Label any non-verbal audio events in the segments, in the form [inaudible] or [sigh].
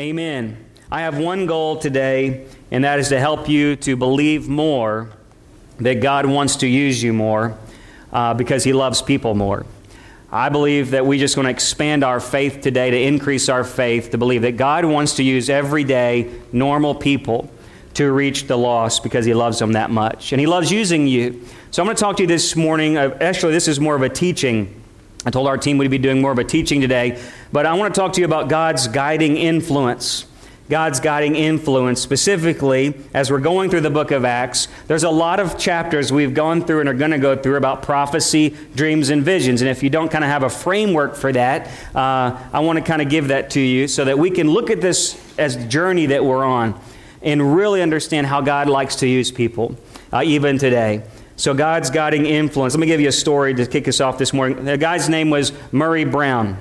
Amen. I have one goal today, and that is to help you to believe more that God wants to use you more uh, because He loves people more. I believe that we just want to expand our faith today to increase our faith, to believe that God wants to use everyday, normal people to reach the lost because He loves them that much. And He loves using you. So I'm going to talk to you this morning. Uh, actually, this is more of a teaching. I told our team we'd be doing more of a teaching today, but I want to talk to you about God's guiding influence. God's guiding influence. Specifically, as we're going through the book of Acts, there's a lot of chapters we've gone through and are going to go through about prophecy, dreams, and visions. And if you don't kind of have a framework for that, uh, I want to kind of give that to you so that we can look at this as journey that we're on and really understand how God likes to use people, uh, even today. So, God's guiding influence. Let me give you a story to kick us off this morning. The guy's name was Murray Brown.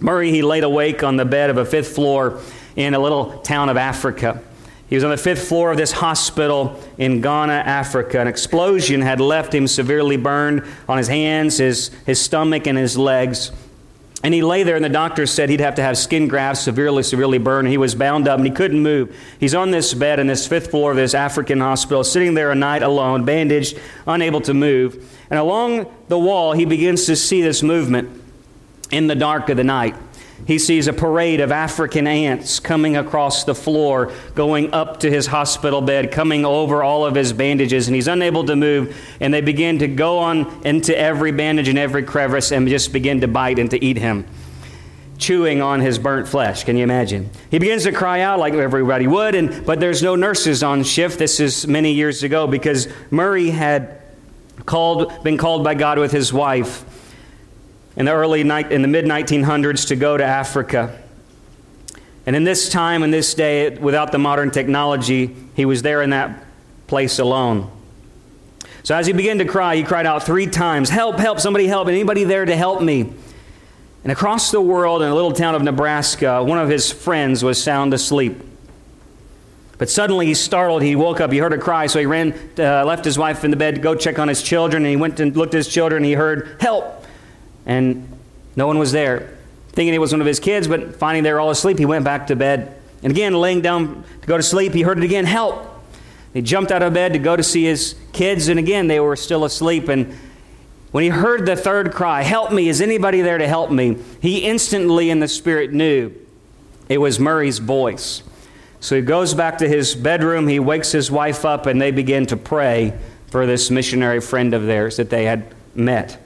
Murray, he laid awake on the bed of a fifth floor in a little town of Africa. He was on the fifth floor of this hospital in Ghana, Africa. An explosion had left him severely burned on his hands, his, his stomach, and his legs. And he lay there, and the doctor said he'd have to have skin grafts severely, severely burned. He was bound up and he couldn't move. He's on this bed in this fifth floor of this African hospital, sitting there a night alone, bandaged, unable to move. And along the wall, he begins to see this movement in the dark of the night. He sees a parade of African ants coming across the floor, going up to his hospital bed, coming over all of his bandages, and he's unable to move. And they begin to go on into every bandage and every crevice and just begin to bite and to eat him, chewing on his burnt flesh. Can you imagine? He begins to cry out like everybody would, and, but there's no nurses on shift. This is many years ago because Murray had called, been called by God with his wife in the early in the mid 1900s to go to Africa. And in this time and this day, without the modern technology, he was there in that place alone. So as he began to cry, he cried out three times, Help, help, somebody help, anybody there to help me? And across the world, in a little town of Nebraska, one of his friends was sound asleep. But suddenly he's startled. He woke up. He heard a cry, so he ran, uh, left his wife in the bed to go check on his children. And he went and looked at his children. And he heard, Help! And no one was there. Thinking it was one of his kids, but finding they were all asleep, he went back to bed. And again, laying down to go to sleep, he heard it again help. He jumped out of bed to go to see his kids, and again, they were still asleep. And when he heard the third cry, Help me, is anybody there to help me? He instantly, in the spirit, knew it was Murray's voice. So he goes back to his bedroom, he wakes his wife up, and they begin to pray for this missionary friend of theirs that they had met.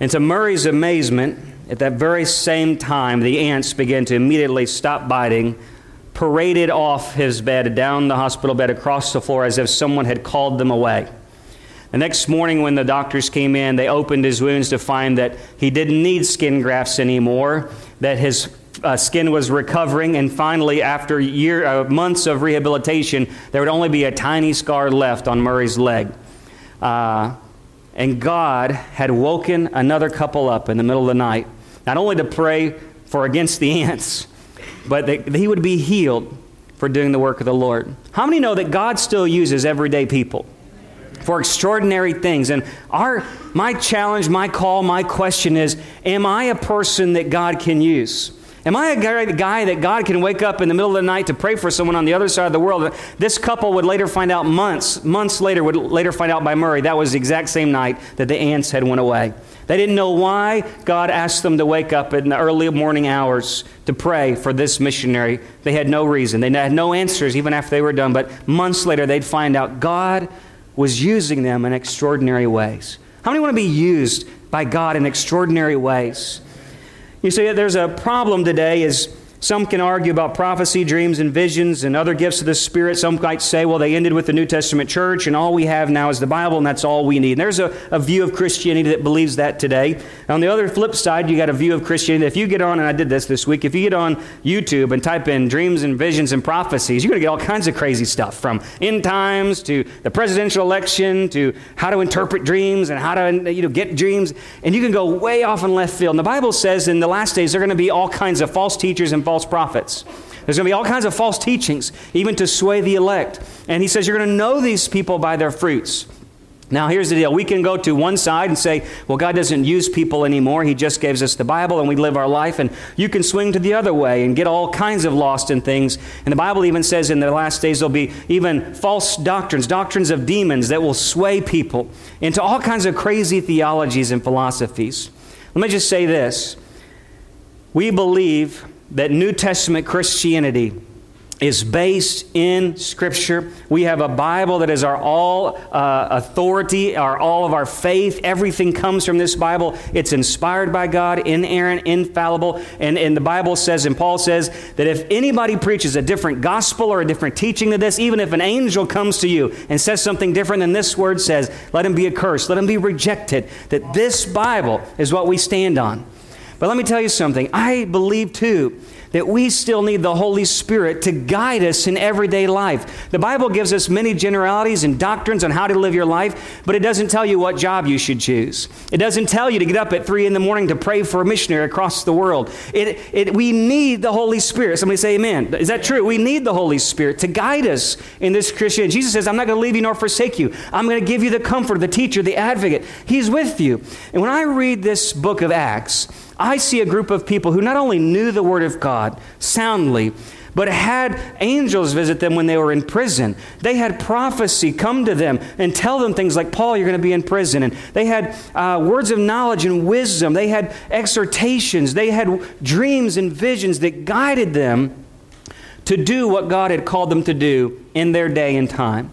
And to Murray's amazement, at that very same time, the ants began to immediately stop biting, paraded off his bed, down the hospital bed, across the floor, as if someone had called them away. The next morning, when the doctors came in, they opened his wounds to find that he didn't need skin grafts anymore, that his uh, skin was recovering, and finally, after year, uh, months of rehabilitation, there would only be a tiny scar left on Murray's leg. Uh, and God had woken another couple up in the middle of the night, not only to pray for against the ants, but that he would be healed for doing the work of the Lord. How many know that God still uses everyday people for extraordinary things? And our my challenge, my call, my question is, am I a person that God can use? Am I a guy that God can wake up in the middle of the night to pray for someone on the other side of the world? This couple would later find out months, months later, would later find out by Murray that was the exact same night that the ants had went away. They didn't know why God asked them to wake up in the early morning hours to pray for this missionary. They had no reason. They had no answers even after they were done. But months later, they'd find out God was using them in extraordinary ways. How many want to be used by God in extraordinary ways? You see, there's a problem today is some can argue about prophecy, dreams, and visions and other gifts of the Spirit. Some might say, well, they ended with the New Testament church, and all we have now is the Bible, and that's all we need. And there's a, a view of Christianity that believes that today. On the other flip side, you got a view of Christianity. If you get on, and I did this this week, if you get on YouTube and type in dreams and visions and prophecies, you're going to get all kinds of crazy stuff from end times to the presidential election to how to interpret dreams and how to you know, get dreams. And you can go way off in left field. And the Bible says in the last days, there are going to be all kinds of false teachers and false false prophets. There's going to be all kinds of false teachings, even to sway the elect. And he says, You're going to know these people by their fruits. Now, here's the deal. We can go to one side and say, well, God doesn't use people anymore. He just gives us the Bible and we live our life. And you can swing to the other way and get all kinds of lost in things. And the Bible even says in the last days there'll be even false doctrines, doctrines of demons that will sway people into all kinds of crazy theologies and philosophies. Let me just say this we believe that New Testament Christianity is based in Scripture. We have a Bible that is our all uh, authority, our all of our faith. Everything comes from this Bible. It's inspired by God, inerrant, infallible. And, and the Bible says, and Paul says, that if anybody preaches a different gospel or a different teaching than this, even if an angel comes to you and says something different than this word says, let him be accursed, let him be rejected. That this Bible is what we stand on. But let me tell you something. I believe too that we still need the Holy Spirit to guide us in everyday life. The Bible gives us many generalities and doctrines on how to live your life, but it doesn't tell you what job you should choose. It doesn't tell you to get up at 3 in the morning to pray for a missionary across the world. It, it, we need the Holy Spirit. Somebody say amen. Is that true? We need the Holy Spirit to guide us in this Christian. Jesus says, I'm not going to leave you nor forsake you. I'm going to give you the comfort, the teacher, the advocate. He's with you. And when I read this book of Acts, I see a group of people who not only knew the Word of God soundly, but had angels visit them when they were in prison. They had prophecy come to them and tell them things like, Paul, you're going to be in prison. And they had uh, words of knowledge and wisdom. They had exhortations. They had dreams and visions that guided them to do what God had called them to do in their day and time.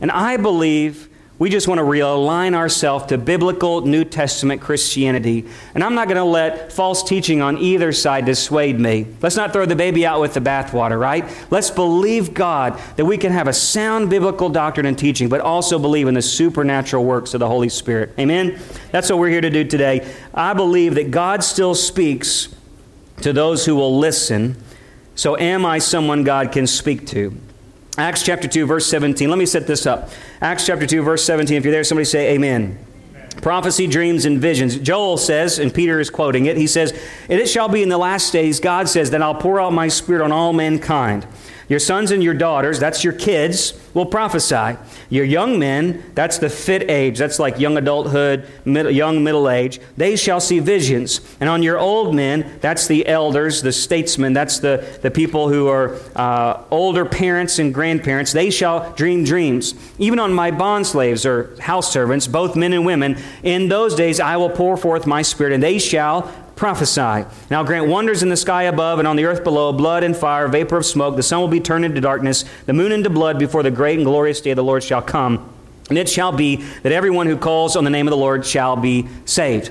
And I believe we just want to realign ourselves to biblical New Testament Christianity. And I'm not going to let false teaching on either side dissuade me. Let's not throw the baby out with the bathwater, right? Let's believe God that we can have a sound biblical doctrine and teaching, but also believe in the supernatural works of the Holy Spirit. Amen? That's what we're here to do today. I believe that God still speaks to those who will listen. So, am I someone God can speak to? Acts chapter 2, verse 17. Let me set this up. Acts chapter 2, verse 17. If you're there, somebody say amen. Prophecy, dreams, and visions. Joel says, and Peter is quoting it, he says, And it shall be in the last days, God says, that I'll pour out my spirit on all mankind. Your sons and your daughters, that's your kids, will prophesy. Your young men, that's the fit age, that's like young adulthood, mid, young middle age, they shall see visions. And on your old men, that's the elders, the statesmen, that's the, the people who are uh, older parents and grandparents, they shall dream dreams. Even on my bond slaves or house servants, both men and women, in those days I will pour forth my spirit, and they shall prophesy. Now grant wonders in the sky above and on the earth below, blood and fire, vapor of smoke. The sun will be turned into darkness, the moon into blood before the great and glorious day of the Lord shall come. And it shall be that everyone who calls on the name of the Lord shall be saved.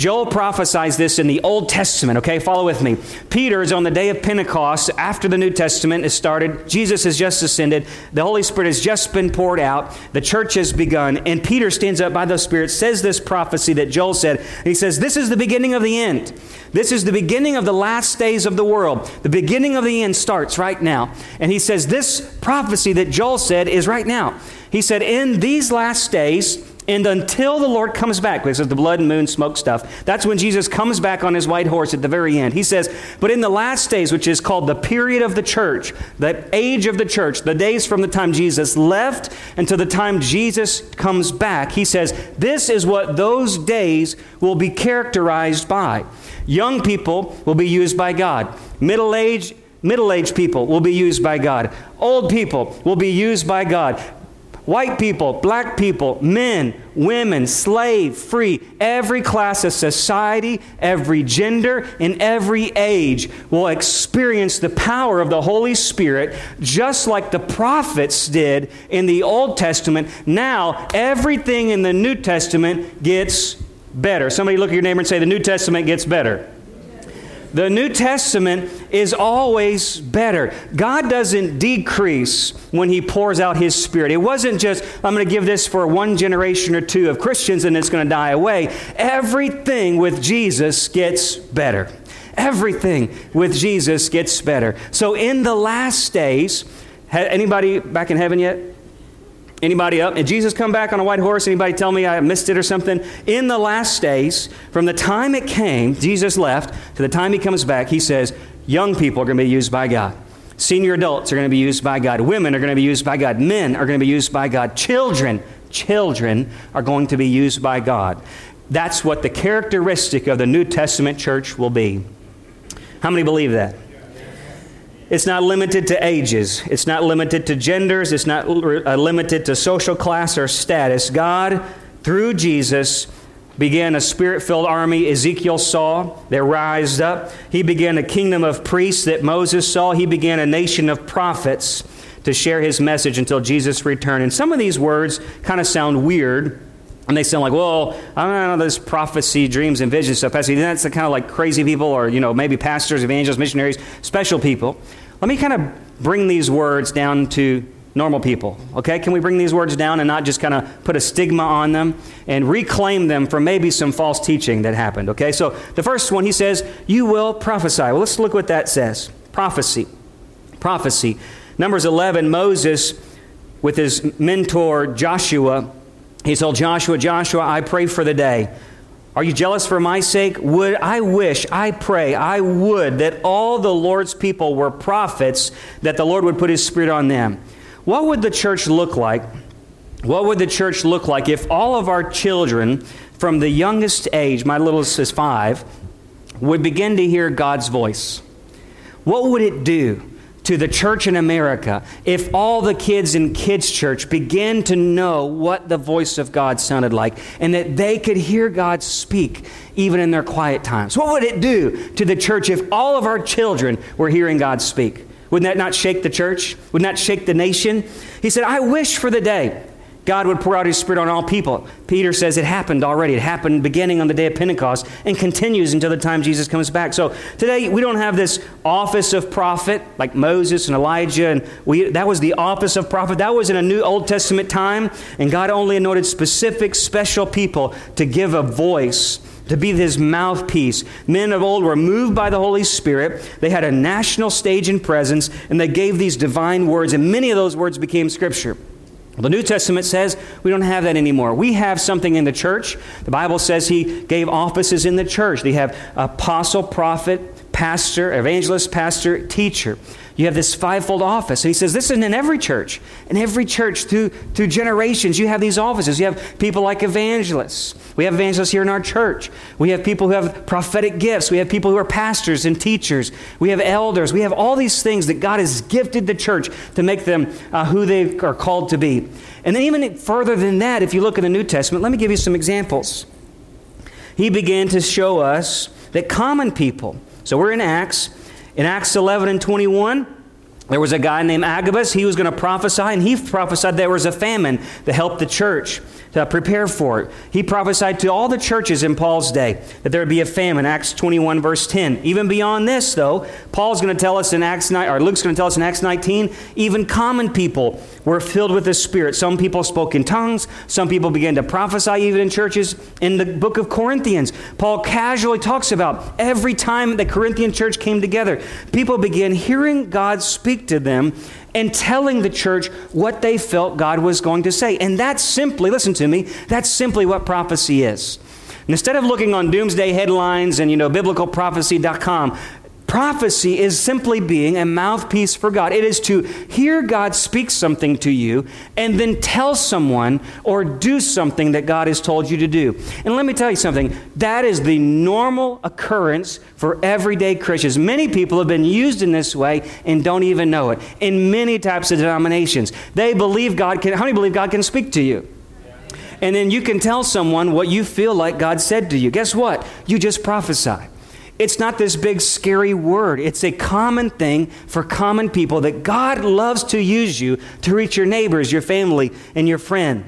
Joel prophesies this in the Old Testament, okay? Follow with me. Peter is on the day of Pentecost after the New Testament is started. Jesus has just ascended. The Holy Spirit has just been poured out. The church has begun. And Peter stands up by the Spirit, says this prophecy that Joel said. he says, This is the beginning of the end. This is the beginning of the last days of the world. The beginning of the end starts right now. And he says, This prophecy that Joel said is right now. He said, In these last days, and until the Lord comes back, because the blood and moon smoke stuff, that's when Jesus comes back on his white horse at the very end. He says, But in the last days, which is called the period of the church, the age of the church, the days from the time Jesus left until the time Jesus comes back, he says, This is what those days will be characterized by. Young people will be used by God. Middle age Middle aged people will be used by God. Old people will be used by God. White people, black people, men, women, slave, free, every class of society, every gender, in every age will experience the power of the Holy Spirit just like the prophets did in the Old Testament. Now, everything in the New Testament gets better. Somebody look at your neighbor and say, The New Testament gets better. The New Testament is always better. God doesn't decrease when He pours out His Spirit. It wasn't just, I'm going to give this for one generation or two of Christians and it's going to die away. Everything with Jesus gets better. Everything with Jesus gets better. So in the last days, anybody back in heaven yet? Anybody up? And Jesus come back on a white horse? Anybody tell me I missed it or something? In the last days, from the time it came, Jesus left, to the time he comes back, he says, young people are going to be used by God. Senior adults are going to be used by God. Women are going to be used by God. Men are going to be used by God. Children, children are going to be used by God. That's what the characteristic of the New Testament church will be. How many believe that? It's not limited to ages. It's not limited to genders. It's not uh, limited to social class or status. God, through Jesus, began a spirit filled army Ezekiel saw that rised up. He began a kingdom of priests that Moses saw. He began a nation of prophets to share his message until Jesus returned. And some of these words kind of sound weird. And they sound like, well, I don't know, this prophecy, dreams, and visions stuff. That's the kind of like crazy people, or, you know, maybe pastors, evangelists, missionaries, special people. Let me kind of bring these words down to normal people. Okay? Can we bring these words down and not just kind of put a stigma on them and reclaim them from maybe some false teaching that happened? Okay? So the first one, he says, You will prophesy. Well, let's look what that says. Prophecy. Prophecy. Numbers 11, Moses, with his mentor Joshua, he told Joshua, Joshua, I pray for the day. Are you jealous for my sake? Would I wish, I pray, I would that all the Lord's people were prophets, that the Lord would put his spirit on them. What would the church look like? What would the church look like if all of our children from the youngest age, my littlest is five, would begin to hear God's voice? What would it do? To the church in America if all the kids in kids' church began to know what the voice of God sounded like and that they could hear God speak even in their quiet times? What would it do to the church if all of our children were hearing God speak? Wouldn't that not shake the church? Wouldn't that shake the nation? He said, I wish for the day God would pour out his spirit on all people. Peter says it happened already. It happened beginning on the day of Pentecost and continues until the time Jesus comes back. So today we don't have this office of prophet like Moses and Elijah and we that was the office of prophet. That was in a new Old Testament time and God only anointed specific special people to give a voice to be his mouthpiece. Men of old were moved by the Holy Spirit. They had a national stage and presence, and they gave these divine words, and many of those words became scripture. The New Testament says we don't have that anymore. We have something in the church. The Bible says He gave offices in the church. They have apostle, prophet, pastor, evangelist, pastor, teacher. You have this fivefold office. And he says this is in every church. In every church, through, through generations, you have these offices. You have people like evangelists. We have evangelists here in our church. We have people who have prophetic gifts. We have people who are pastors and teachers. We have elders. We have all these things that God has gifted the church to make them uh, who they are called to be. And then, even further than that, if you look in the New Testament, let me give you some examples. He began to show us that common people, so we're in Acts, in Acts 11 and 21, there was a guy named Agabus. He was going to prophesy, and he prophesied there was a famine to help the church to prepare for it. He prophesied to all the churches in Paul's day that there would be a famine, Acts 21, verse 10. Even beyond this, though, Paul's going to tell us in Acts 9, or Luke's going to tell us in Acts 19, even common people were filled with the Spirit. Some people spoke in tongues, some people began to prophesy even in churches. In the book of Corinthians, Paul casually talks about every time the Corinthian church came together, people began hearing God speak to them and telling the church what they felt God was going to say. And that's simply, listen to me, that's simply what prophecy is. And instead of looking on doomsday headlines and, you know, biblicalprophecy.com, Prophecy is simply being a mouthpiece for God. It is to hear God speak something to you and then tell someone or do something that God has told you to do. And let me tell you something that is the normal occurrence for everyday Christians. Many people have been used in this way and don't even know it. In many types of denominations, they believe God can, how many believe God can speak to you? And then you can tell someone what you feel like God said to you. Guess what? You just prophesy. It's not this big scary word. It's a common thing for common people that God loves to use you to reach your neighbors, your family, and your friend.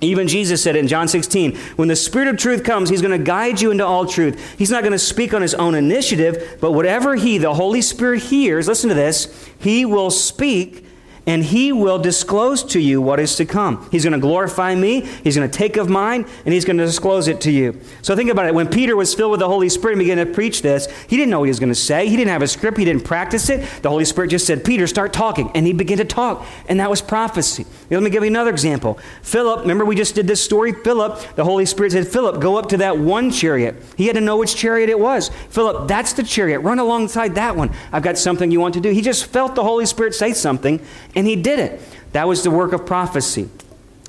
Even Jesus said in John 16, when the Spirit of truth comes, He's going to guide you into all truth. He's not going to speak on His own initiative, but whatever He, the Holy Spirit, hears, listen to this, He will speak and he will disclose to you what is to come. He's going to glorify me, he's going to take of mine, and he's going to disclose it to you. So think about it. When Peter was filled with the Holy Spirit and began to preach this, he didn't know what he was going to say. He didn't have a script, he didn't practice it. The Holy Spirit just said, Peter, start talking. And he began to talk, and that was prophecy. Let me give you another example. Philip, remember we just did this story? Philip, the Holy Spirit said, Philip, go up to that one chariot. He had to know which chariot it was. Philip, that's the chariot. Run alongside that one. I've got something you want to do. He just felt the Holy Spirit say something, and he did it. That was the work of prophecy.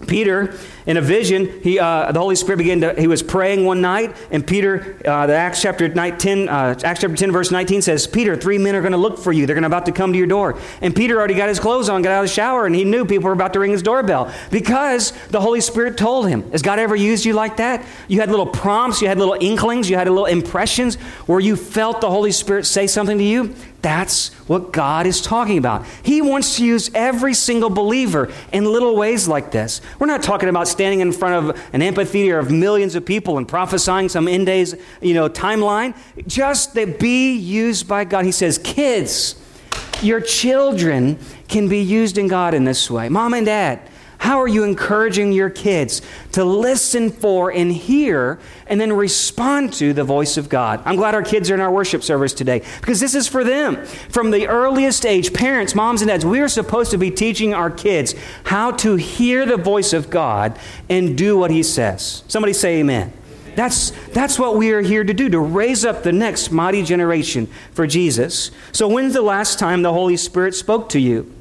Peter, in a vision, he, uh, the Holy Spirit began to, he was praying one night, and Peter, uh, the Acts chapter 10, uh, Acts chapter 10, verse 19 says, Peter, three men are going to look for you. They're going about to come to your door. And Peter already got his clothes on, got out of the shower, and he knew people were about to ring his doorbell because the Holy Spirit told him. Has God ever used you like that? You had little prompts, you had little inklings, you had little impressions where you felt the Holy Spirit say something to you. That's what God is talking about. He wants to use every single believer in little ways like this. We're not talking about standing in front of an amphitheater of millions of people and prophesying some end days, you know, timeline. Just that be used by God. He says, kids, your children can be used in God in this way. Mom and dad, how are you encouraging your kids to listen for and hear and then respond to the voice of God? I'm glad our kids are in our worship service today because this is for them. From the earliest age, parents, moms, and dads, we are supposed to be teaching our kids how to hear the voice of God and do what He says. Somebody say amen. That's, that's what we are here to do, to raise up the next mighty generation for Jesus. So, when's the last time the Holy Spirit spoke to you?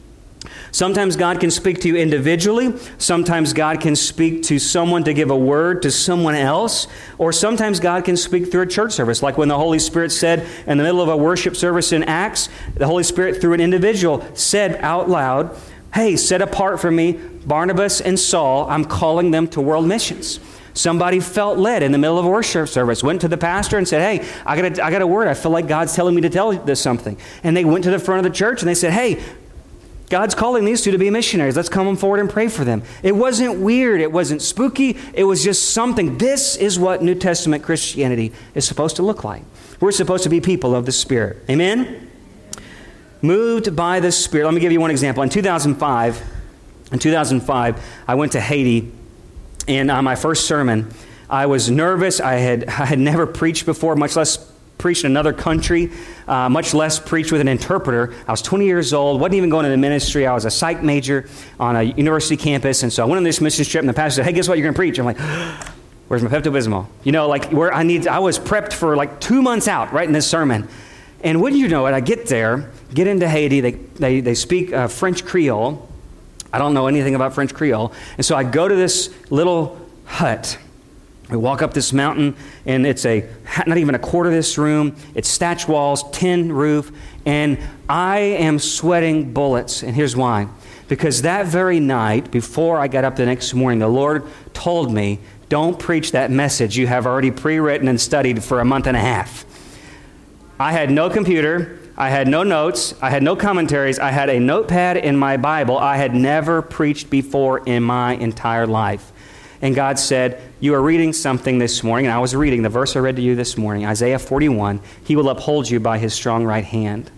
Sometimes God can speak to you individually. Sometimes God can speak to someone to give a word to someone else. Or sometimes God can speak through a church service, like when the Holy Spirit said in the middle of a worship service in Acts, the Holy Spirit, through an individual, said out loud, Hey, set apart for me Barnabas and Saul. I'm calling them to world missions. Somebody felt led in the middle of a worship service, went to the pastor and said, Hey, I got, a, I got a word. I feel like God's telling me to tell this something. And they went to the front of the church and they said, Hey, God's calling these two to be missionaries. Let's come forward and pray for them. It wasn't weird. It wasn't spooky. It was just something. This is what New Testament Christianity is supposed to look like. We're supposed to be people of the Spirit. Amen? Moved by the Spirit. Let me give you one example. In 2005, in 2005, I went to Haiti, and on my first sermon, I was nervous. I had, [laughs] I had never preached before, much less preached in another country, uh, much less preached with an interpreter. I was 20 years old, wasn't even going to the ministry. I was a psych major on a university campus. And so I went on this mission trip, and the pastor said, Hey, guess what? You're going to preach. I'm like, [gasps] Where's my Pepto Bismol? You know, like where I need, I was prepped for like two months out, writing this sermon. And wouldn't you know it, I get there, get into Haiti, they, they, they speak uh, French Creole. I don't know anything about French Creole. And so I go to this little hut we walk up this mountain, and it's a not even a quarter of this room. It's thatch walls, tin roof, and I am sweating bullets. And here's why: because that very night, before I got up the next morning, the Lord told me, "Don't preach that message you have already pre-written and studied for a month and a half." I had no computer. I had no notes. I had no commentaries. I had a notepad in my Bible. I had never preached before in my entire life. And God said, You are reading something this morning, and I was reading the verse I read to you this morning, Isaiah 41. He will uphold you by his strong right hand.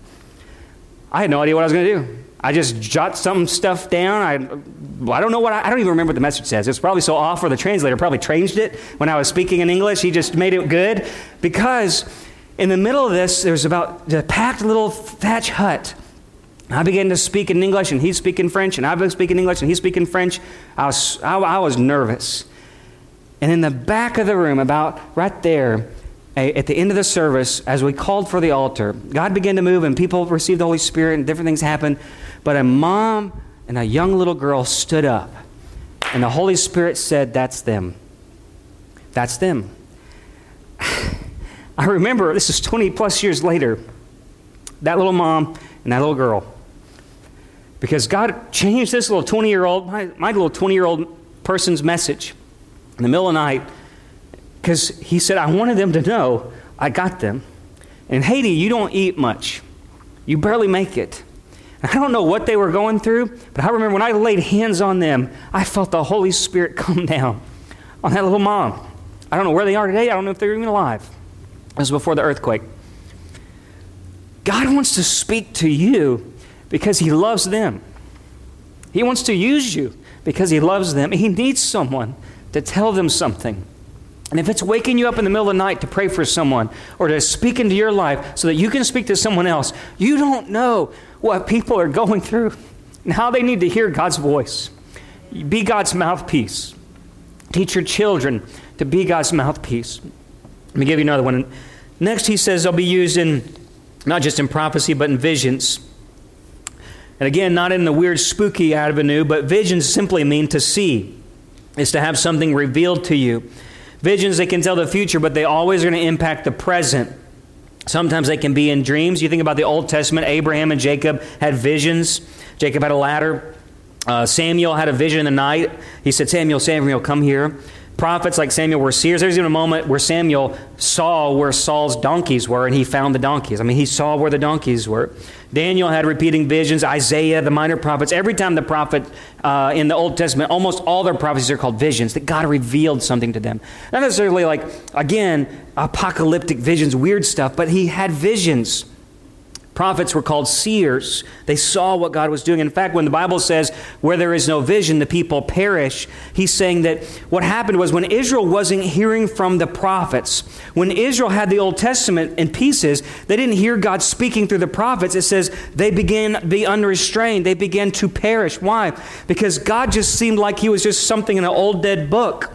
I had no idea what I was going to do. I just jot some stuff down. I, I don't know what I, I, don't even remember what the message says. It's probably so off, or the translator probably changed it when I was speaking in English. He just made it good because in the middle of this, there's about a packed little thatch hut I began to speak in English, and he's speaking French, and I was speaking English, and he's speaking French. I was, I, I was nervous. And in the back of the room, about right there, at the end of the service, as we called for the altar, God began to move, and people received the Holy Spirit, and different things happened. But a mom and a young little girl stood up, and the Holy Spirit said, That's them. That's them. [sighs] I remember, this is 20 plus years later, that little mom and that little girl because God changed this little 20 year old, my, my little 20 year old person's message in the middle of the night because He said, I wanted them to know I got them. In Haiti, you don't eat much, you barely make it. I don't know what they were going through, but I remember when I laid hands on them, I felt the Holy Spirit [laughs] come down on that little mom. I don't know where they are today. I don't know if they're even alive. This was before the earthquake. God wants to speak to you because He loves them. He wants to use you because He loves them. He needs someone to tell them something. And if it's waking you up in the middle of the night to pray for someone or to speak into your life so that you can speak to someone else, you don't know what people are going through and how they need to hear God's voice. Be God's mouthpiece. Teach your children to be God's mouthpiece. Let me give you another one. Next, he says they'll be used in not just in prophecy, but in visions. And again, not in the weird, spooky avenue, but visions simply mean to see. Is to have something revealed to you. Visions, they can tell the future, but they always are going to impact the present. Sometimes they can be in dreams. You think about the Old Testament, Abraham and Jacob had visions. Jacob had a ladder. Uh, Samuel had a vision in the night. He said, Samuel, Samuel, come here prophets like Samuel were seers. There's even a moment where Samuel saw where Saul's donkeys were and he found the donkeys. I mean, he saw where the donkeys were. Daniel had repeating visions. Isaiah, the minor prophets. Every time the prophet uh, in the Old Testament, almost all their prophecies are called visions, that God revealed something to them. Not necessarily like, again, apocalyptic visions, weird stuff, but he had visions. Prophets were called seers. They saw what God was doing. In fact, when the Bible says, where there is no vision, the people perish, he's saying that what happened was when Israel wasn't hearing from the prophets, when Israel had the Old Testament in pieces, they didn't hear God speaking through the prophets. It says they began be unrestrained. They began to perish. Why? Because God just seemed like he was just something in an old dead book.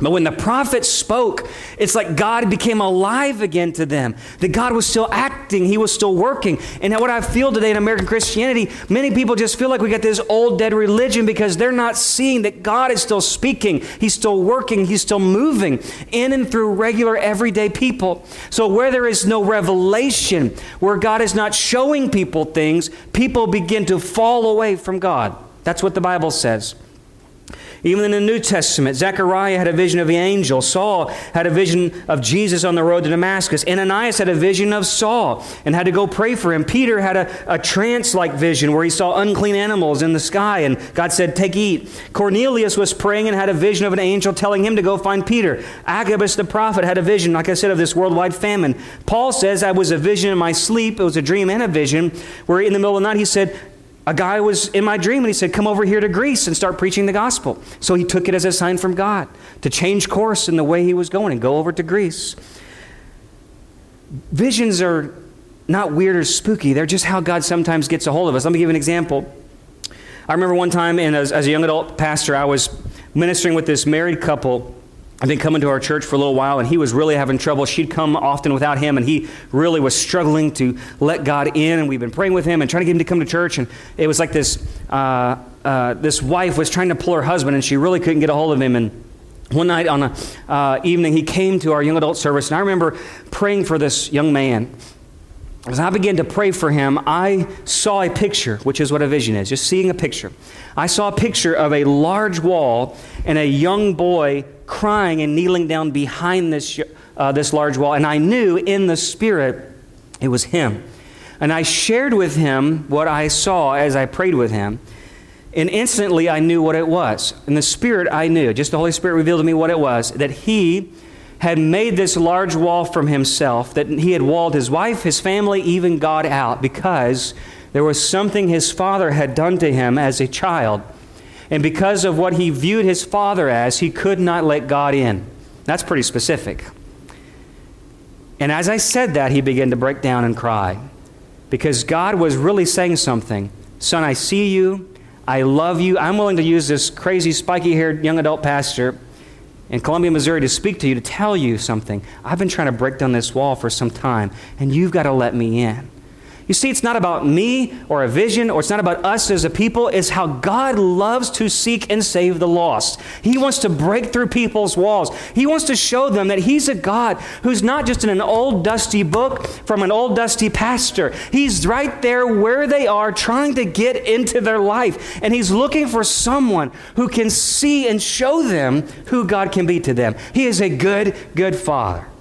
But when the prophet spoke, it's like God became alive again to them. That God was still acting, He was still working. And what I feel today in American Christianity, many people just feel like we got this old dead religion because they're not seeing that God is still speaking, He's still working, He's still moving in and through regular everyday people. So where there is no revelation, where God is not showing people things, people begin to fall away from God. That's what the Bible says. Even in the New Testament, Zechariah had a vision of the angel. Saul had a vision of Jesus on the road to Damascus. Ananias had a vision of Saul and had to go pray for him. Peter had a, a trance like vision where he saw unclean animals in the sky and God said, Take, eat. Cornelius was praying and had a vision of an angel telling him to go find Peter. Agabus the prophet had a vision, like I said, of this worldwide famine. Paul says, I was a vision in my sleep. It was a dream and a vision where in the middle of the night he said, a guy was in my dream and he said, Come over here to Greece and start preaching the gospel. So he took it as a sign from God to change course in the way he was going and go over to Greece. Visions are not weird or spooky, they're just how God sometimes gets a hold of us. Let me give you an example. I remember one time in, as, as a young adult pastor, I was ministering with this married couple I've been coming to our church for a little while, and he was really having trouble. She'd come often without him, and he really was struggling to let God in. And we've been praying with him and trying to get him to come to church. And it was like this uh, uh, this wife was trying to pull her husband, and she really couldn't get a hold of him. And one night on a uh, evening, he came to our young adult service, and I remember praying for this young man. As I began to pray for him, I saw a picture, which is what a vision is, just seeing a picture. I saw a picture of a large wall and a young boy crying and kneeling down behind this, uh, this large wall. And I knew in the spirit it was him. And I shared with him what I saw as I prayed with him. And instantly I knew what it was. In the spirit, I knew. Just the Holy Spirit revealed to me what it was that he had made this large wall from himself, that he had walled his wife, his family, even God out because there was something his father had done to him as a child and because of what he viewed his father as, he could not let God in. That's pretty specific. And as I said that, he began to break down and cry because God was really saying something. Son, I see you. I love you. I'm willing to use this crazy, spiky haired young adult pastor in Columbia, Missouri to speak to you, to tell you something. I've been trying to break down this wall for some time, and you've got to let me in. You see, it's not about me or a vision, or it's not about us as a people. It's how God loves to seek and save the lost. He wants to break through people's walls. He wants to show them that He's a God who's not just in an old dusty book from an old dusty pastor. He's right there where they are, trying to get into their life. And He's looking for someone who can see and show them who God can be to them. He is a good, good Father.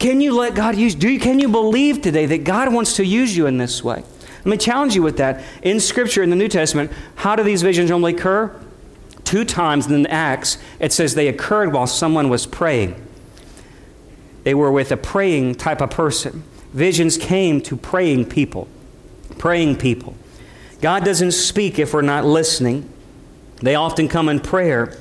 Can you let God use? Do you, can you believe today that God wants to use you in this way? Let me challenge you with that. In Scripture, in the New Testament, how do these visions normally occur? Two times in the Acts, it says they occurred while someone was praying. They were with a praying type of person. Visions came to praying people. Praying people. God doesn't speak if we're not listening. They often come in prayer.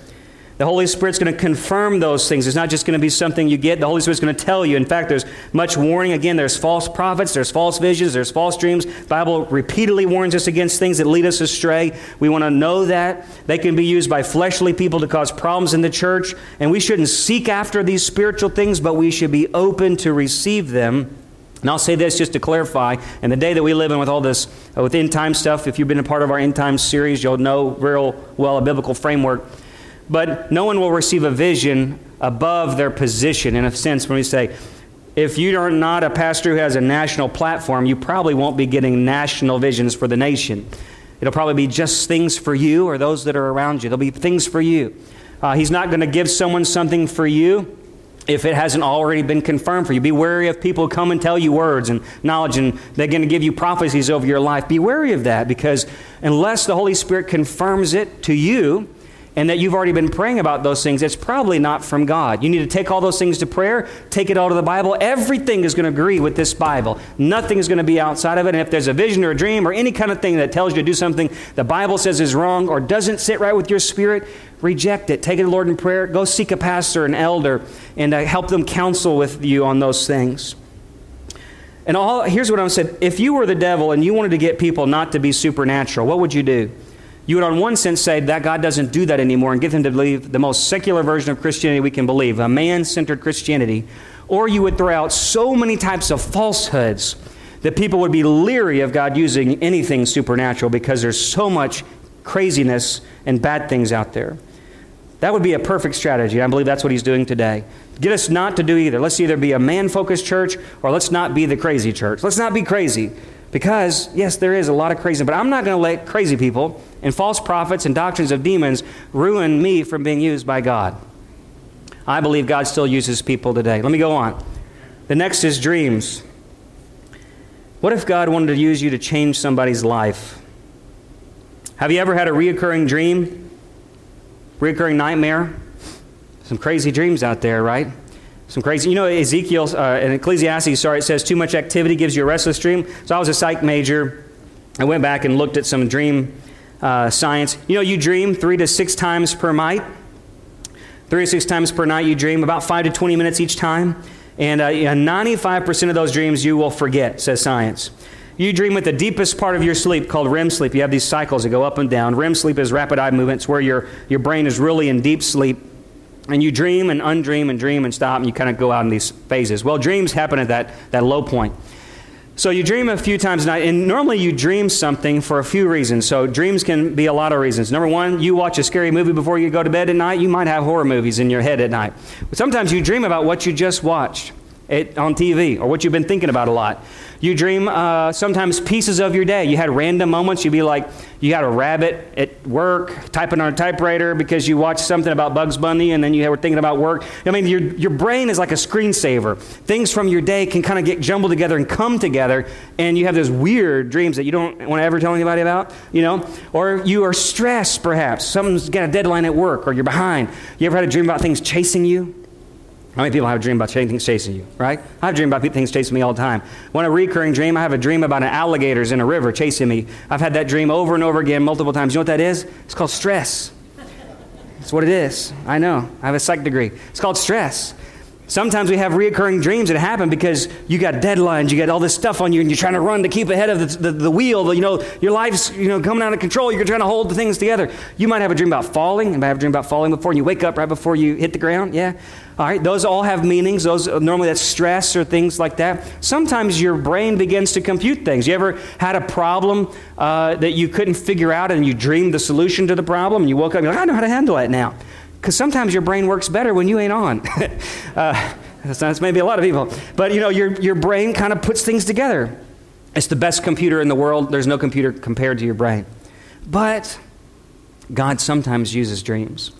The Holy Spirit's going to confirm those things. It's not just going to be something you get. The Holy Spirit's going to tell you. In fact, there's much warning. Again, there's false prophets, there's false visions, there's false dreams. The Bible repeatedly warns us against things that lead us astray. We want to know that. They can be used by fleshly people to cause problems in the church. And we shouldn't seek after these spiritual things, but we should be open to receive them. And I'll say this just to clarify. In the day that we live in with all this, uh, with end time stuff, if you've been a part of our end time series, you'll know real well a biblical framework but no one will receive a vision above their position. In a sense, when we say, if you are not a pastor who has a national platform, you probably won't be getting national visions for the nation. It'll probably be just things for you or those that are around you. There'll be things for you. Uh, he's not going to give someone something for you if it hasn't already been confirmed for you. Be wary of people who come and tell you words and knowledge, and they're going to give you prophecies over your life. Be wary of that because unless the Holy Spirit confirms it to you, and that you've already been praying about those things, it's probably not from God. You need to take all those things to prayer, take it all to the Bible. Everything is going to agree with this Bible. Nothing is going to be outside of it. And if there's a vision or a dream or any kind of thing that tells you to do something the Bible says is wrong or doesn't sit right with your spirit, reject it. Take it to the Lord in prayer. Go seek a pastor, an elder, and uh, help them counsel with you on those things. And all, here's what I'm saying. If you were the devil and you wanted to get people not to be supernatural, what would you do? You would, on one sense, say that God doesn't do that anymore and get them to believe the most secular version of Christianity we can believe, a man centered Christianity. Or you would throw out so many types of falsehoods that people would be leery of God using anything supernatural because there's so much craziness and bad things out there. That would be a perfect strategy. I believe that's what he's doing today. Get us not to do either. Let's either be a man focused church or let's not be the crazy church. Let's not be crazy. Because, yes, there is a lot of crazy, but I'm not going to let crazy people and false prophets and doctrines of demons ruin me from being used by God. I believe God still uses people today. Let me go on. The next is dreams. What if God wanted to use you to change somebody's life? Have you ever had a reoccurring dream? Reoccurring nightmare? Some crazy dreams out there, right? Some crazy, you know, Ezekiel uh, in Ecclesiastes, sorry, it says too much activity gives you a restless dream. So I was a psych major. I went back and looked at some dream uh, science. You know, you dream three to six times per night. Three to six times per night you dream, about five to 20 minutes each time. And uh, 95% of those dreams you will forget, says science. You dream with the deepest part of your sleep called REM sleep. You have these cycles that go up and down. REM sleep is rapid eye movements where your, your brain is really in deep sleep and you dream and undream and dream and stop, and you kind of go out in these phases. Well, dreams happen at that, that low point. So you dream a few times a night, and normally you dream something for a few reasons. So dreams can be a lot of reasons. Number one, you watch a scary movie before you go to bed at night. You might have horror movies in your head at night. But sometimes you dream about what you just watched it, on TV or what you've been thinking about a lot. You dream uh, sometimes pieces of your day. You had random moments. You'd be like, you had a rabbit at work typing on a typewriter because you watched something about Bugs Bunny and then you were thinking about work. I mean, your, your brain is like a screensaver. Things from your day can kind of get jumbled together and come together, and you have those weird dreams that you don't want to ever tell anybody about, you know? Or you are stressed, perhaps. Someone's got a deadline at work or you're behind. You ever had a dream about things chasing you? How many people have a dream about things chasing you, right? I have a dream about things chasing me all the time. When a recurring dream, I have a dream about an alligators in a river chasing me. I've had that dream over and over again multiple times. You know what that is? It's called stress. That's what it is. I know. I have a psych degree. It's called stress. Sometimes we have reoccurring dreams that happen because you got deadlines, you got all this stuff on you, and you're trying to run to keep ahead of the, the, the wheel. You know, your life's you know coming out of control. You're trying to hold the things together. You might have a dream about falling. You might have a dream about falling before, and you wake up right before you hit the ground. Yeah, all right. Those all have meanings. Those normally that's stress or things like that. Sometimes your brain begins to compute things. You ever had a problem uh, that you couldn't figure out, and you dreamed the solution to the problem, and you woke up, and you're like, I know how to handle it now. Because sometimes your brain works better when you ain't on. [laughs] uh, that's maybe a lot of people. But you know, your, your brain kind of puts things together. It's the best computer in the world. There's no computer compared to your brain. But God sometimes uses dreams.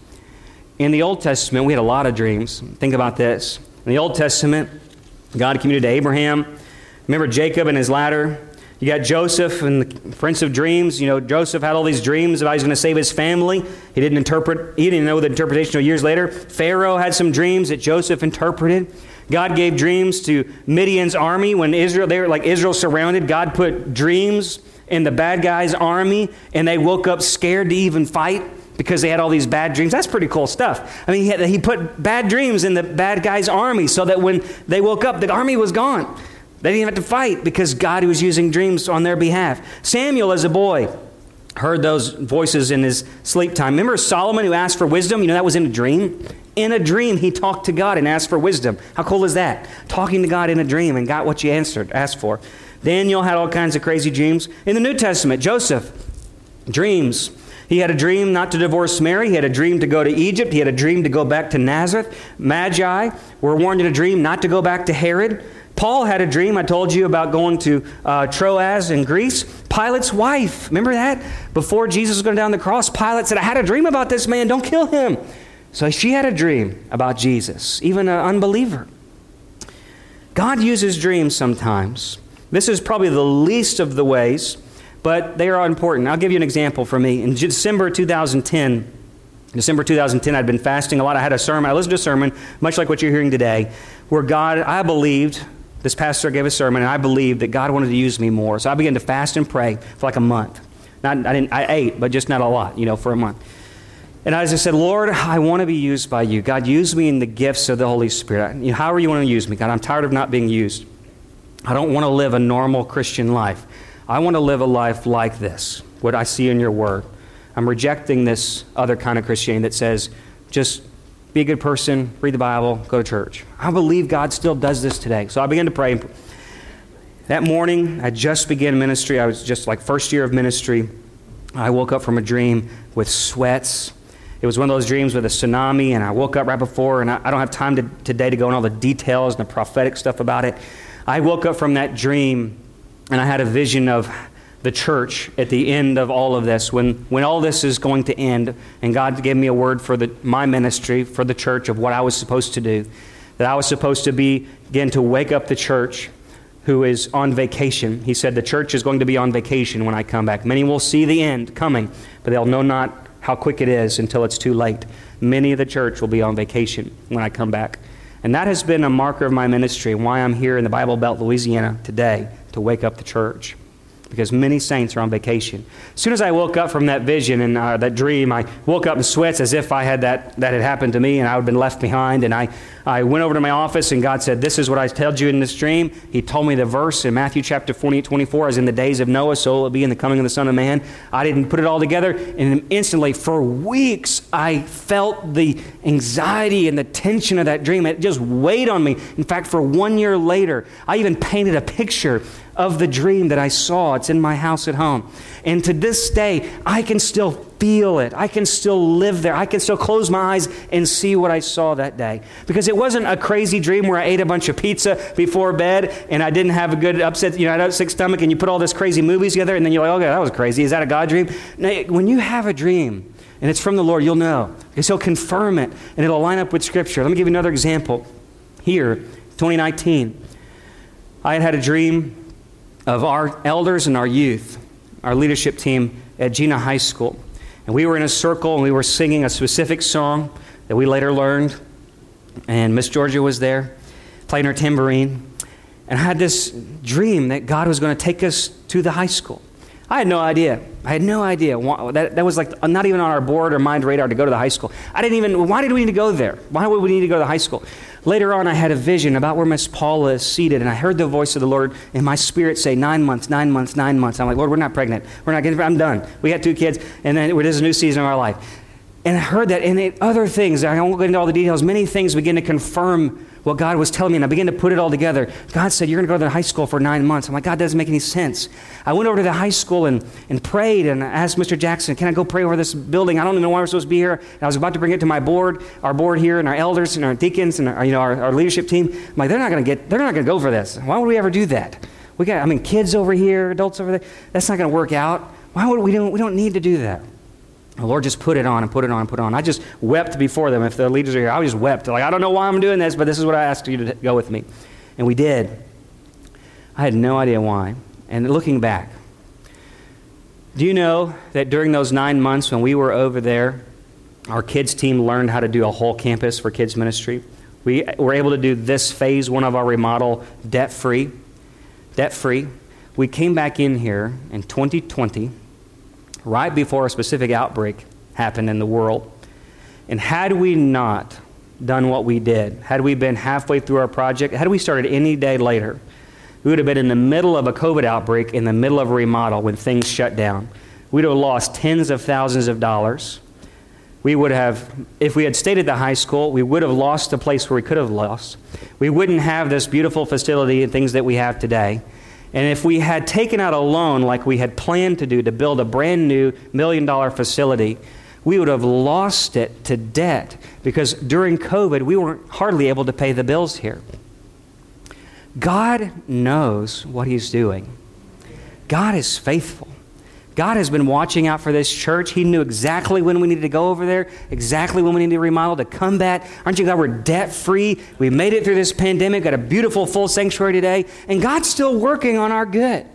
In the Old Testament, we had a lot of dreams. Think about this. In the Old Testament, God communicated to Abraham. Remember Jacob and his ladder? You got Joseph and the Prince of Dreams. You know, Joseph had all these dreams about he's going to save his family. He didn't interpret, he didn't know the interpretation until years later. Pharaoh had some dreams that Joseph interpreted. God gave dreams to Midian's army when Israel, they were like Israel surrounded. God put dreams in the bad guys' army, and they woke up scared to even fight because they had all these bad dreams. That's pretty cool stuff. I mean, he, had, he put bad dreams in the bad guys' army so that when they woke up, the army was gone. They didn't have to fight because God was using dreams on their behalf. Samuel, as a boy, heard those voices in his sleep time. Remember Solomon who asked for wisdom? You know, that was in a dream. In a dream, he talked to God and asked for wisdom. How cool is that? Talking to God in a dream and got what you answered, asked for. Daniel had all kinds of crazy dreams. In the New Testament, Joseph, dreams. He had a dream not to divorce Mary. He had a dream to go to Egypt. He had a dream to go back to Nazareth. Magi were warned in a dream not to go back to Herod. Paul had a dream. I told you about going to uh, Troas in Greece. Pilate's wife, remember that? Before Jesus was going down the cross, Pilate said, I had a dream about this man. Don't kill him. So she had a dream about Jesus, even an unbeliever. God uses dreams sometimes. This is probably the least of the ways but they are important. I'll give you an example for me. In December 2010, December 2010, I'd been fasting a lot. I had a sermon. I listened to a sermon, much like what you're hearing today, where God, I believed, this pastor gave a sermon, and I believed that God wanted to use me more. So I began to fast and pray for like a month. Not, I, didn't, I ate, but just not a lot, you know, for a month. And I just said, Lord, I want to be used by you. God, use me in the gifts of the Holy Spirit. You know, however you want to use me, God, I'm tired of not being used. I don't want to live a normal Christian life. I want to live a life like this, what I see in your word. I'm rejecting this other kind of Christianity that says, just be a good person, read the Bible, go to church. I believe God still does this today. So I began to pray. That morning, I just began ministry. I was just like first year of ministry. I woke up from a dream with sweats. It was one of those dreams with a tsunami, and I woke up right before, and I, I don't have time to, today to go into all the details and the prophetic stuff about it. I woke up from that dream and I had a vision of the church at the end of all of this, when, when all this is going to end, and God gave me a word for the, my ministry, for the church, of what I was supposed to do. That I was supposed to be, again, to wake up the church who is on vacation. He said, The church is going to be on vacation when I come back. Many will see the end coming, but they'll know not how quick it is until it's too late. Many of the church will be on vacation when I come back. And that has been a marker of my ministry why I'm here in the Bible Belt, Louisiana today to wake up the church because many saints are on vacation. As soon as I woke up from that vision and uh, that dream, I woke up in sweats as if I had that, that had happened to me and I had been left behind. And I, I went over to my office and God said, This is what I told you in this dream. He told me the verse in Matthew chapter 28, 24, as in the days of Noah, so will it be in the coming of the Son of Man. I didn't put it all together. And instantly, for weeks, I felt the anxiety and the tension of that dream. It just weighed on me. In fact, for one year later, I even painted a picture of the dream that I saw. It's in my house at home. And to this day, I can still feel it. I can still live there. I can still close my eyes and see what I saw that day. Because it wasn't a crazy dream where I ate a bunch of pizza before bed and I didn't have a good upset, you know, I had sick stomach and you put all this crazy movies together and then you're like, okay, that was crazy. Is that a God dream? When you have a dream and it's from the Lord, you'll know. Because He'll confirm it and it'll line up with Scripture. Let me give you another example. Here, 2019, I had had a dream of our elders and our youth, our leadership team at Jena High School. And we were in a circle and we were singing a specific song that we later learned. And Miss Georgia was there playing her tambourine. And I had this dream that God was going to take us to the high school. I had no idea. I had no idea. That, that was like not even on our board or mind radar to go to the high school. I didn't even, why did we need to go there? Why would we need to go to the high school? Later on, I had a vision about where Miss Paula is seated, and I heard the voice of the Lord in my spirit say, Nine months, nine months, nine months. I'm like, Lord, we're not pregnant. We're not getting, I'm done. We had two kids, and then it is a new season of our life. And I heard that, and other things, I won't go into all the details, many things begin to confirm what God was telling me, and I began to put it all together. God said, You're going to go to the high school for nine months. I'm like, God, doesn't make any sense. I went over to the high school and, and prayed and I asked Mr. Jackson, Can I go pray over this building? I don't even know why we're supposed to be here. And I was about to bring it to my board, our board here, and our elders and our deacons and our, you know, our, our leadership team. I'm like, They're not going to get, they're not going to go for this. Why would we ever do that? We got, I mean, kids over here, adults over there. That's not going to work out. Why would we, don't, we don't need to do that. The Lord just put it on and put it on and put it on. I just wept before them. If the leaders are here, I just wept. Like, I don't know why I'm doing this, but this is what I asked you to go with me. And we did. I had no idea why. And looking back, do you know that during those nine months when we were over there, our kids' team learned how to do a whole campus for kids' ministry? We were able to do this phase one of our remodel debt free. Debt free. We came back in here in 2020 right before a specific outbreak happened in the world. And had we not done what we did, had we been halfway through our project, had we started any day later, we would have been in the middle of a COVID outbreak, in the middle of a remodel when things shut down. We'd have lost tens of thousands of dollars. We would have, if we had stayed at the high school, we would have lost the place where we could have lost. We wouldn't have this beautiful facility and things that we have today. And if we had taken out a loan like we had planned to do to build a brand new million dollar facility, we would have lost it to debt because during COVID, we weren't hardly able to pay the bills here. God knows what He's doing, God is faithful. God has been watching out for this church. He knew exactly when we needed to go over there, exactly when we needed to remodel, to come back. Aren't you glad we're debt free? We made it through this pandemic, got a beautiful full sanctuary today, and God's still working on our good.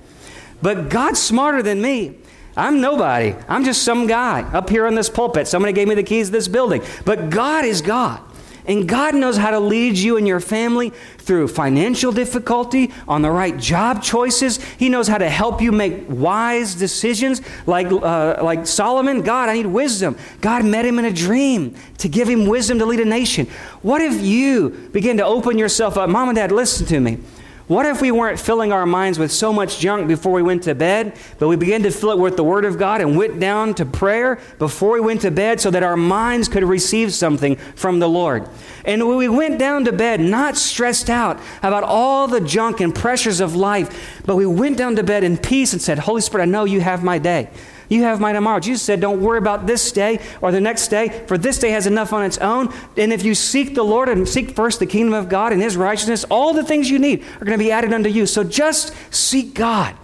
But God's smarter than me. I'm nobody. I'm just some guy up here in this pulpit. Somebody gave me the keys to this building. But God is God. And God knows how to lead you and your family through financial difficulty, on the right job choices. He knows how to help you make wise decisions. Like, uh, like Solomon, God, I need wisdom. God met him in a dream to give him wisdom to lead a nation. What if you begin to open yourself up? Mom and dad, listen to me. What if we weren't filling our minds with so much junk before we went to bed, but we began to fill it with the Word of God and went down to prayer before we went to bed so that our minds could receive something from the Lord? And we went down to bed, not stressed out about all the junk and pressures of life, but we went down to bed in peace and said, Holy Spirit, I know you have my day. You have my tomorrow. Jesus said, Don't worry about this day or the next day, for this day has enough on its own. And if you seek the Lord and seek first the kingdom of God and his righteousness, all the things you need are going to be added unto you. So just seek God.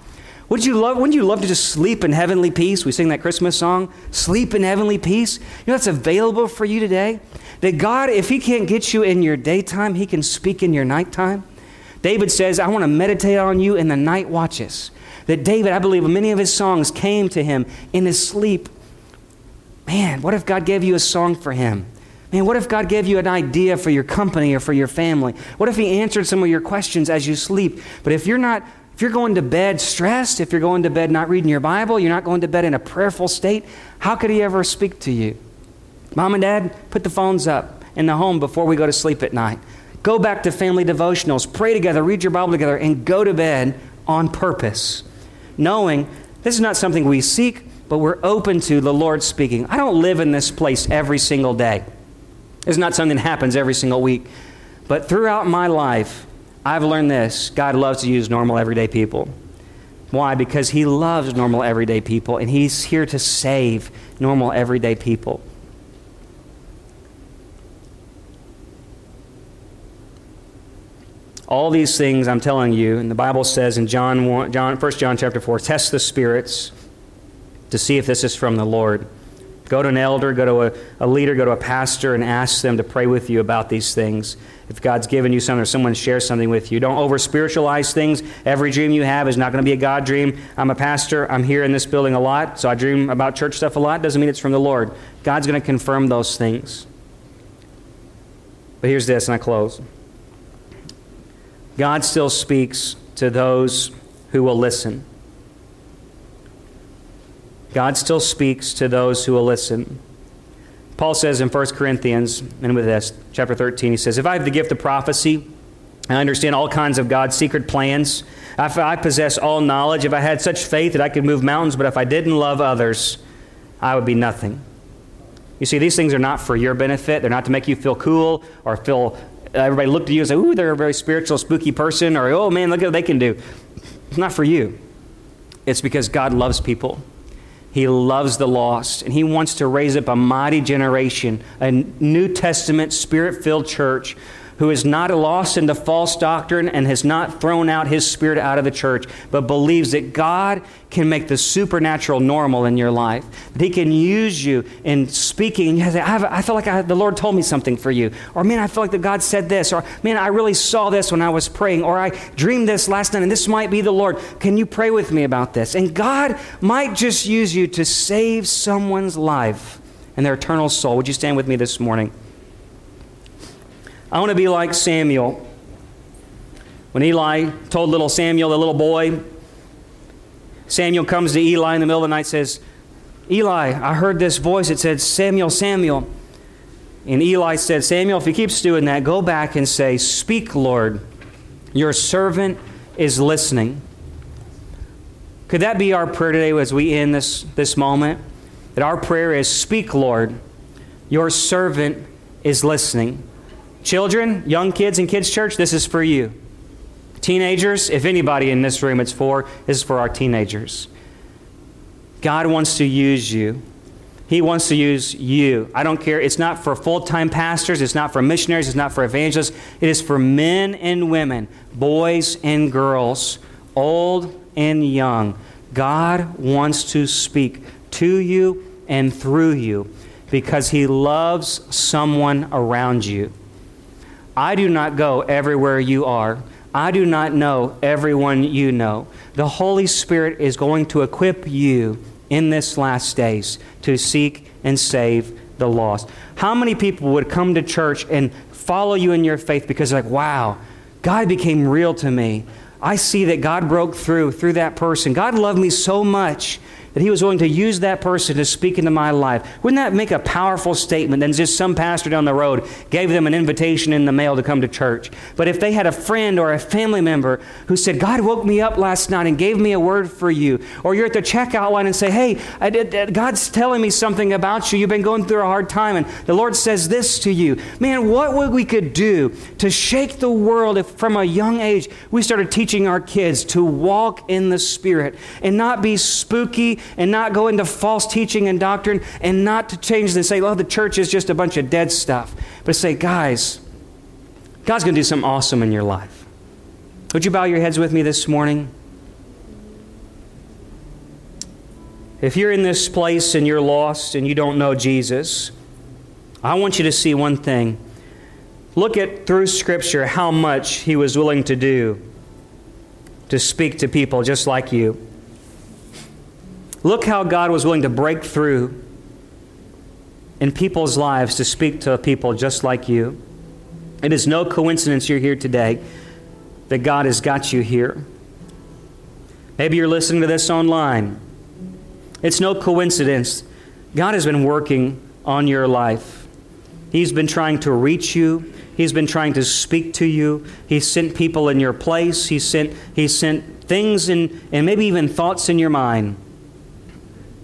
Would you love, wouldn't you love to just sleep in heavenly peace? We sing that Christmas song, Sleep in Heavenly Peace. You know that's available for you today? That God, if He can't get you in your daytime, He can speak in your nighttime. David says, I want to meditate on you in the night watches. That David, I believe, many of his songs came to him in his sleep. Man, what if God gave you a song for him? Man, what if God gave you an idea for your company or for your family? What if He answered some of your questions as you sleep? But if you're not, if you're going to bed stressed, if you're going to bed not reading your Bible, you're not going to bed in a prayerful state, how could He ever speak to you? Mom and Dad, put the phones up in the home before we go to sleep at night. Go back to family devotionals, pray together, read your Bible together, and go to bed on purpose knowing this is not something we seek, but we're open to the Lord speaking. I don't live in this place every single day. It's not something that happens every single week. But throughout my life, I've learned this God loves to use normal, everyday people. Why? Because He loves normal, everyday people, and He's here to save normal, everyday people. All these things I'm telling you, and the Bible says in John 1, John, 1 John chapter 4, test the spirits to see if this is from the Lord. Go to an elder, go to a, a leader, go to a pastor, and ask them to pray with you about these things. If God's given you something or someone shares something with you, don't over spiritualize things. Every dream you have is not going to be a God dream. I'm a pastor. I'm here in this building a lot, so I dream about church stuff a lot. Doesn't mean it's from the Lord. God's going to confirm those things. But here's this, and I close. God still speaks to those who will listen. God still speaks to those who will listen. Paul says in 1 Corinthians, and with this, chapter 13, he says, If I have the gift of prophecy, I understand all kinds of God's secret plans. If I possess all knowledge, if I had such faith that I could move mountains, but if I didn't love others, I would be nothing. You see, these things are not for your benefit. They're not to make you feel cool or feel everybody looked at you and said, Ooh, they're a very spiritual, spooky person, or Oh man, look at what they can do. It's not for you. It's because God loves people. He loves the lost, and He wants to raise up a mighty generation, a New Testament, spirit filled church who is not lost into false doctrine and has not thrown out his spirit out of the church, but believes that God can make the supernatural normal in your life. That he can use you in speaking. I, I feel like I, the Lord told me something for you. Or, man, I feel like that God said this. Or, man, I really saw this when I was praying. Or, I dreamed this last night and this might be the Lord. Can you pray with me about this? And God might just use you to save someone's life and their eternal soul. Would you stand with me this morning? I want to be like Samuel. When Eli told little Samuel, the little boy, Samuel comes to Eli in the middle of the night says, Eli, I heard this voice. It said, Samuel, Samuel. And Eli said, Samuel, if he keeps doing that, go back and say, Speak, Lord. Your servant is listening. Could that be our prayer today as we end this, this moment? That our prayer is, Speak, Lord. Your servant is listening. Children, young kids in kids' church, this is for you. Teenagers, if anybody in this room it's for, this is for our teenagers. God wants to use you. He wants to use you. I don't care. It's not for full time pastors, it's not for missionaries, it's not for evangelists. It is for men and women, boys and girls, old and young. God wants to speak to you and through you because He loves someone around you. I do not go everywhere you are. I do not know everyone you know. The Holy Spirit is going to equip you in this last days to seek and save the lost. How many people would come to church and follow you in your faith because, like, wow, God became real to me? I see that God broke through through that person. God loved me so much that he was willing to use that person to speak into my life. Wouldn't that make a powerful statement than just some pastor down the road gave them an invitation in the mail to come to church? But if they had a friend or a family member who said, God woke me up last night and gave me a word for you, or you're at the checkout line and say, Hey, I did, uh, God's telling me something about you. You've been going through a hard time, and the Lord says this to you. Man, what would we could do to shake the world if from a young age we started teaching our kids to walk in the Spirit and not be spooky and not go into false teaching and doctrine and not to change and say, well, the church is just a bunch of dead stuff. But say, guys, God's going to do something awesome in your life. Would you bow your heads with me this morning? If you're in this place and you're lost and you don't know Jesus, I want you to see one thing. Look at through Scripture how much He was willing to do to speak to people just like you. Look how God was willing to break through in people's lives to speak to people just like you. It is no coincidence you're here today that God has got you here. Maybe you're listening to this online. It's no coincidence. God has been working on your life. He's been trying to reach you. He's been trying to speak to you. He sent people in your place. He sent, he sent things in, and maybe even thoughts in your mind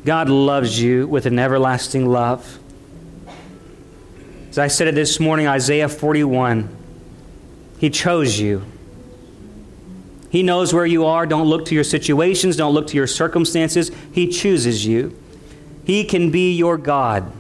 God loves you with an everlasting love. As I said it this morning, Isaiah 41, He chose you. He knows where you are. Don't look to your situations, don't look to your circumstances. He chooses you. He can be your God.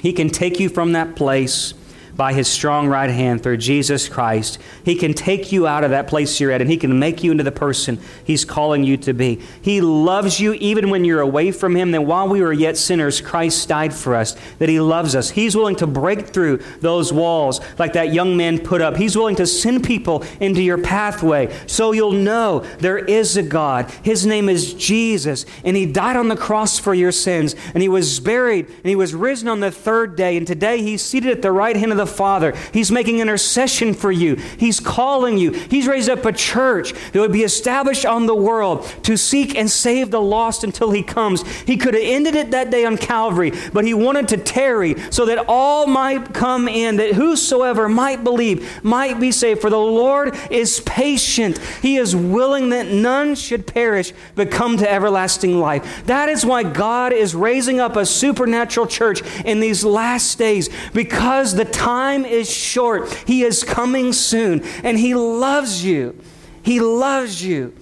He can take you from that place by his strong right hand through Jesus Christ. He can take you out of that place you're at and he can make you into the person he's calling you to be. He loves you even when you're away from him. Then while we were yet sinners, Christ died for us, that he loves us. He's willing to break through those walls like that young man put up. He's willing to send people into your pathway so you'll know there is a God. His name is Jesus, and he died on the cross for your sins, and he was buried, and he was risen on the third day, and today he's seated at the right hand of the Father. He's making intercession for you. He's calling you. He's raised up a church that would be established on the world to seek and save the lost until He comes. He could have ended it that day on Calvary, but He wanted to tarry so that all might come in, that whosoever might believe might be saved. For the Lord is patient. He is willing that none should perish, but come to everlasting life. That is why God is raising up a supernatural church in these last days, because the time time is short. He is coming soon, and He loves you. He loves you.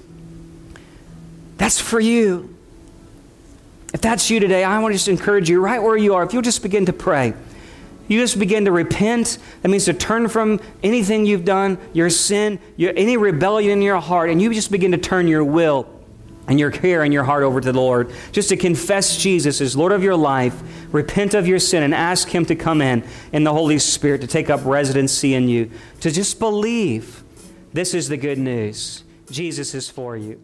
That's for you. If that's you today, I want to just encourage you right where you are. If you'll just begin to pray, you just begin to repent. That means to turn from anything you've done, your sin, your, any rebellion in your heart, and you just begin to turn your will and your care and your heart over to the Lord, just to confess Jesus as Lord of your life, repent of your sin, and ask Him to come in in the Holy Spirit to take up residency in you, to just believe this is the good news. Jesus is for you.